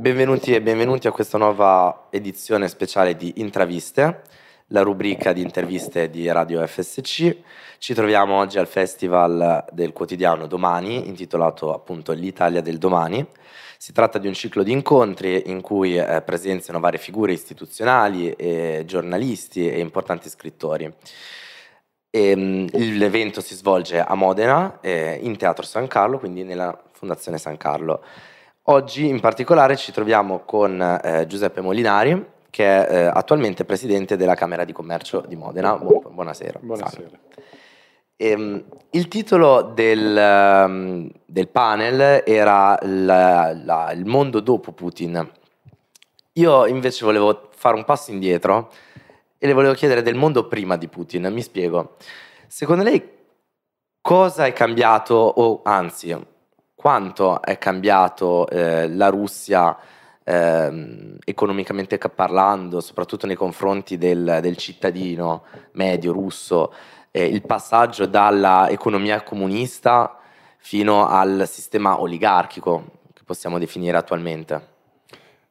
Benvenuti e benvenuti a questa nuova edizione speciale di Intraviste, la rubrica di interviste di Radio FSC. Ci troviamo oggi al Festival del quotidiano Domani, intitolato appunto L'Italia del Domani. Si tratta di un ciclo di incontri in cui eh, presenziano varie figure istituzionali, e giornalisti e importanti scrittori. E, um, l'evento si svolge a Modena, eh, in Teatro San Carlo, quindi nella Fondazione San Carlo. Oggi in particolare ci troviamo con eh, Giuseppe Molinari, che è eh, attualmente presidente della Camera di Commercio di Modena. Bu- buonasera. Buonasera. E, ehm, il titolo del, um, del panel era la, la, Il mondo dopo Putin. Io invece volevo fare un passo indietro e le volevo chiedere del mondo prima di Putin. Mi spiego. Secondo lei cosa è cambiato, o anzi, quanto è cambiato eh, la Russia eh, economicamente parlando, soprattutto nei confronti del, del cittadino medio russo, eh, il passaggio dalla economia comunista fino al sistema oligarchico che possiamo definire attualmente.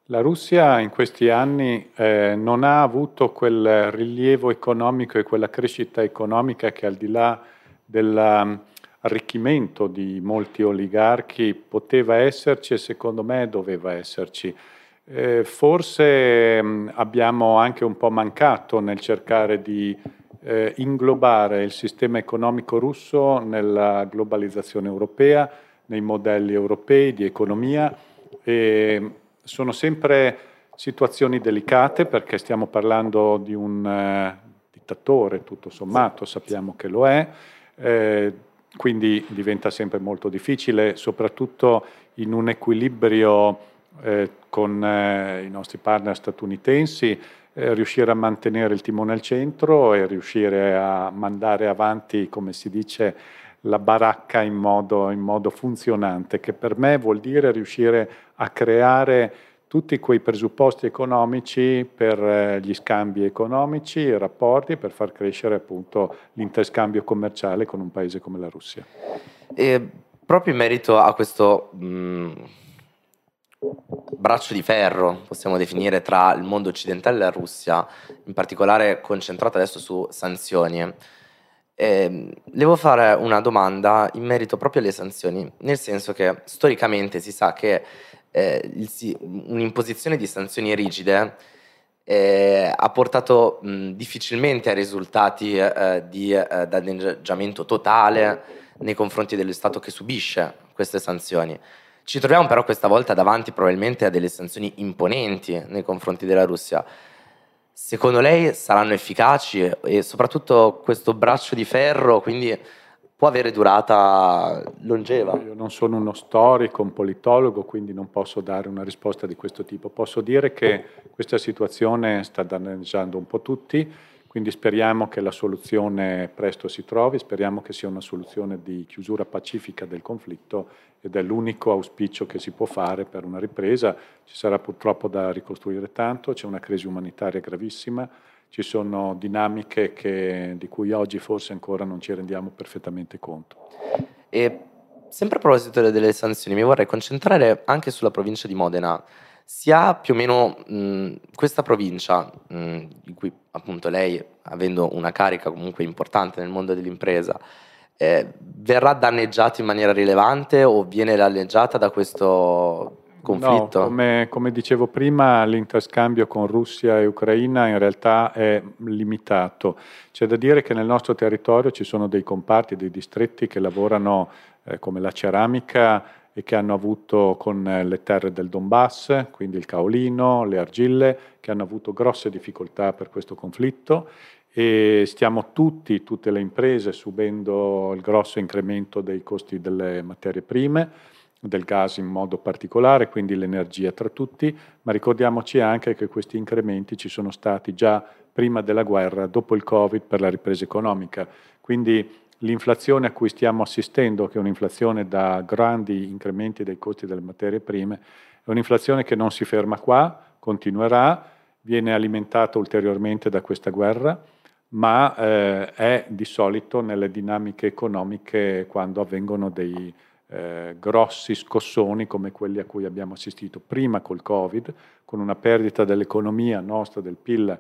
La Russia in questi anni eh, non ha avuto quel rilievo economico e quella crescita economica che al di là del arricchimento di molti oligarchi poteva esserci e secondo me doveva esserci. Eh, forse mh, abbiamo anche un po' mancato nel cercare di eh, inglobare il sistema economico russo nella globalizzazione europea, nei modelli europei di economia. E sono sempre situazioni delicate perché stiamo parlando di un eh, dittatore, tutto sommato, sappiamo che lo è. Quindi diventa sempre molto difficile, soprattutto in un equilibrio eh, con eh, i nostri partner statunitensi, eh, riuscire a mantenere il timone al centro e riuscire a mandare avanti, come si dice, la baracca in modo, in modo funzionante, che per me vuol dire riuscire a creare tutti quei presupposti economici per eh, gli scambi economici, i rapporti, per far crescere appunto l'interscambio commerciale con un paese come la Russia. E proprio in merito a questo mh, mm, braccio di ferro, possiamo definire, tra il mondo occidentale e la Russia, in particolare concentrato adesso su sanzioni, eh, devo fare una domanda in merito proprio alle sanzioni, nel senso che storicamente si sa che eh, il, un'imposizione di sanzioni rigide eh, ha portato mh, difficilmente a risultati eh, di eh, danneggiamento totale nei confronti dello Stato che subisce queste sanzioni. Ci troviamo però questa volta davanti probabilmente a delle sanzioni imponenti nei confronti della Russia. Secondo lei saranno efficaci e soprattutto questo braccio di ferro, quindi può avere durata longeva. Io non sono uno storico, un politologo, quindi non posso dare una risposta di questo tipo. Posso dire che questa situazione sta danneggiando un po' tutti, quindi speriamo che la soluzione presto si trovi, speriamo che sia una soluzione di chiusura pacifica del conflitto ed è l'unico auspicio che si può fare per una ripresa. Ci sarà purtroppo da ricostruire tanto, c'è una crisi umanitaria gravissima ci sono dinamiche che, di cui oggi forse ancora non ci rendiamo perfettamente conto. E sempre a proposito delle sanzioni, mi vorrei concentrare anche sulla provincia di Modena. Si ha più o meno mh, questa provincia, mh, di cui appunto lei, avendo una carica comunque importante nel mondo dell'impresa, eh, verrà danneggiata in maniera rilevante o viene danneggiata da questo conflitto? No, come, come, dicevo prima, l'interscambio con Russia e Ucraina in realtà è limitato. C'è da dire che nel nostro territorio ci sono dei comparti, dei distretti che lavorano eh, come la ceramica e che hanno avuto con le terre del Donbass, quindi il caolino, le argille, che hanno avuto grosse difficoltà per questo conflitto e stiamo tutti, tutte le imprese, subendo il grosso incremento dei costi delle materie prime del gas in modo particolare, quindi l'energia tra tutti, ma ricordiamoci anche che questi incrementi ci sono stati già prima della guerra, dopo il Covid, per la ripresa economica. Quindi l'inflazione a cui stiamo assistendo, che è un'inflazione da grandi incrementi dei costi delle materie prime, è un'inflazione che non si ferma qua, continuerà, viene alimentata ulteriormente da questa guerra, ma eh, è di solito nelle dinamiche economiche quando avvengono dei eh, grossi scossoni come quelli a cui abbiamo assistito prima col Covid, con una perdita dell'economia nostra, del PIL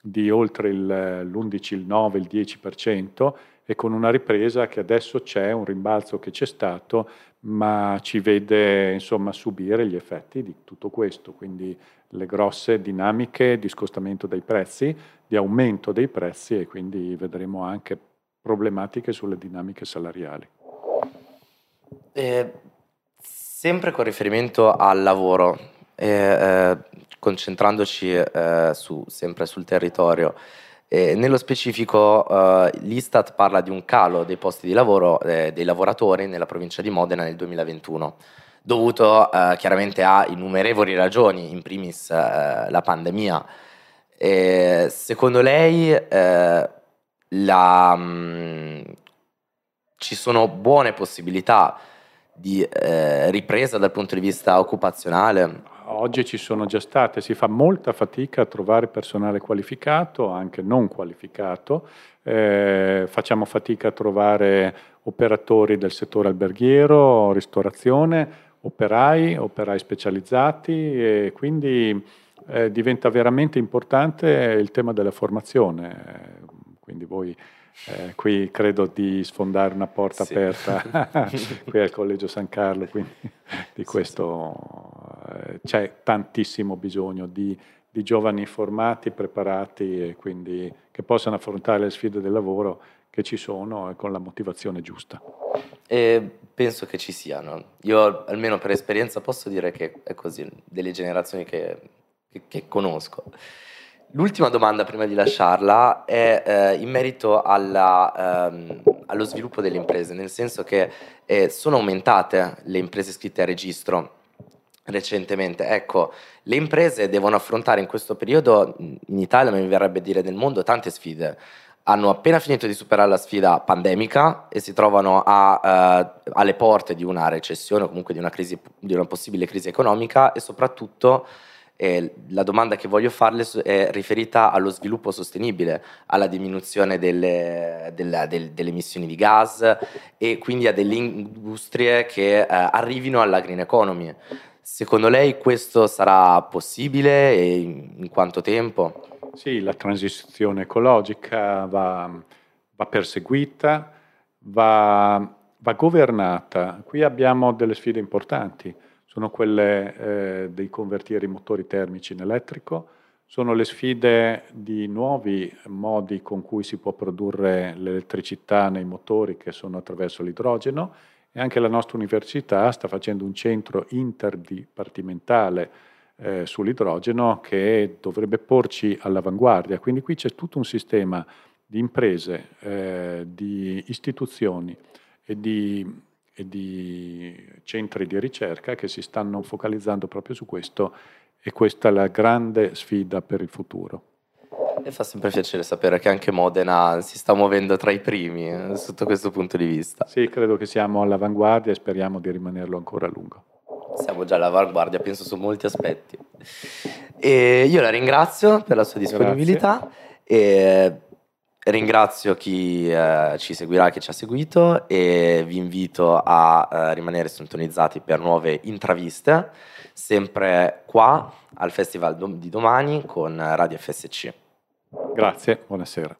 di oltre il, l'11, il 9, il 10% e con una ripresa che adesso c'è, un rimbalzo che c'è stato, ma ci vede insomma subire gli effetti di tutto questo, quindi le grosse dinamiche di scostamento dei prezzi, di aumento dei prezzi e quindi vedremo anche problematiche sulle dinamiche salariali. Eh, sempre con riferimento al lavoro, eh, eh, concentrandoci eh, su, sempre sul territorio, eh, nello specifico eh, l'Istat parla di un calo dei posti di lavoro dei lavoratori nella provincia di Modena nel 2021 dovuto eh, chiaramente a innumerevoli ragioni, in primis eh, la pandemia. Secondo lei eh, la, mh, mm, ci sono buone possibilità di eh, ripresa dal punto di vista occupazionale? Oggi ci sono già state, si fa molta fatica a trovare personale qualificato, anche non qualificato, eh, facciamo fatica a trovare operatori del settore alberghiero, ristorazione, operai, operai specializzati e quindi eh, diventa veramente importante il tema della formazione. Quindi voi eh, qui credo di sfondare una porta sì. aperta qui al Collegio San Carlo, quindi di questo eh, c'è tantissimo bisogno di, di, giovani formati, preparati e quindi che possano affrontare le sfide del lavoro che ci sono e con la motivazione giusta. E penso che ci siano. Io almeno per esperienza posso dire che è così, delle generazioni che, che, che conosco. L'ultima domanda prima di lasciarla è eh, in merito alla, ehm, allo sviluppo delle imprese, nel senso che eh, sono aumentate le imprese iscritte a registro recentemente. Ecco, le imprese devono affrontare in questo periodo, in Italia, ma mi verrebbe dire nel mondo, tante sfide hanno appena finito di superare la sfida pandemica e si trovano a, uh, alle porte di una recessione o comunque di una, crisi, di una possibile crisi economica e soprattutto eh, la domanda che voglio farle è riferita allo sviluppo sostenibile, alla diminuzione delle, delle, delle, delle emissioni di gas e quindi a delle industrie che uh, arrivino alla green economy. Secondo lei questo sarà possibile e in, in quanto tempo? Sì, la transizione ecologica va, va perseguita, va, va, governata. Qui abbiamo delle sfide importanti, sono quelle eh, dei convertieri motori termici in elettrico, sono le sfide di nuovi modi con cui si può produrre l'elettricità nei motori che sono attraverso l'idrogeno e anche la nostra università sta facendo un centro interdipartimentale eh, sull'idrogeno che dovrebbe porci all'avanguardia. Quindi qui c'è tutto un sistema di imprese, eh, di istituzioni e di, e di centri di ricerca che si stanno focalizzando proprio su questo e questa è la grande sfida per il futuro. E fa sempre piacere sapere che anche Modena si sta muovendo tra i primi eh, sotto questo punto di vista. Sì, credo che siamo all'avanguardia e speriamo di rimanerlo ancora a lungo siamo già all'avanguardia, penso su molti aspetti. E io la ringrazio per la sua disponibilità Grazie. e ringrazio chi eh, ci seguirà, chi ci ha seguito e vi invito a eh, rimanere sintonizzati per nuove intraviste, sempre qua al Festival di domani con Radio FSC. Grazie, buonasera.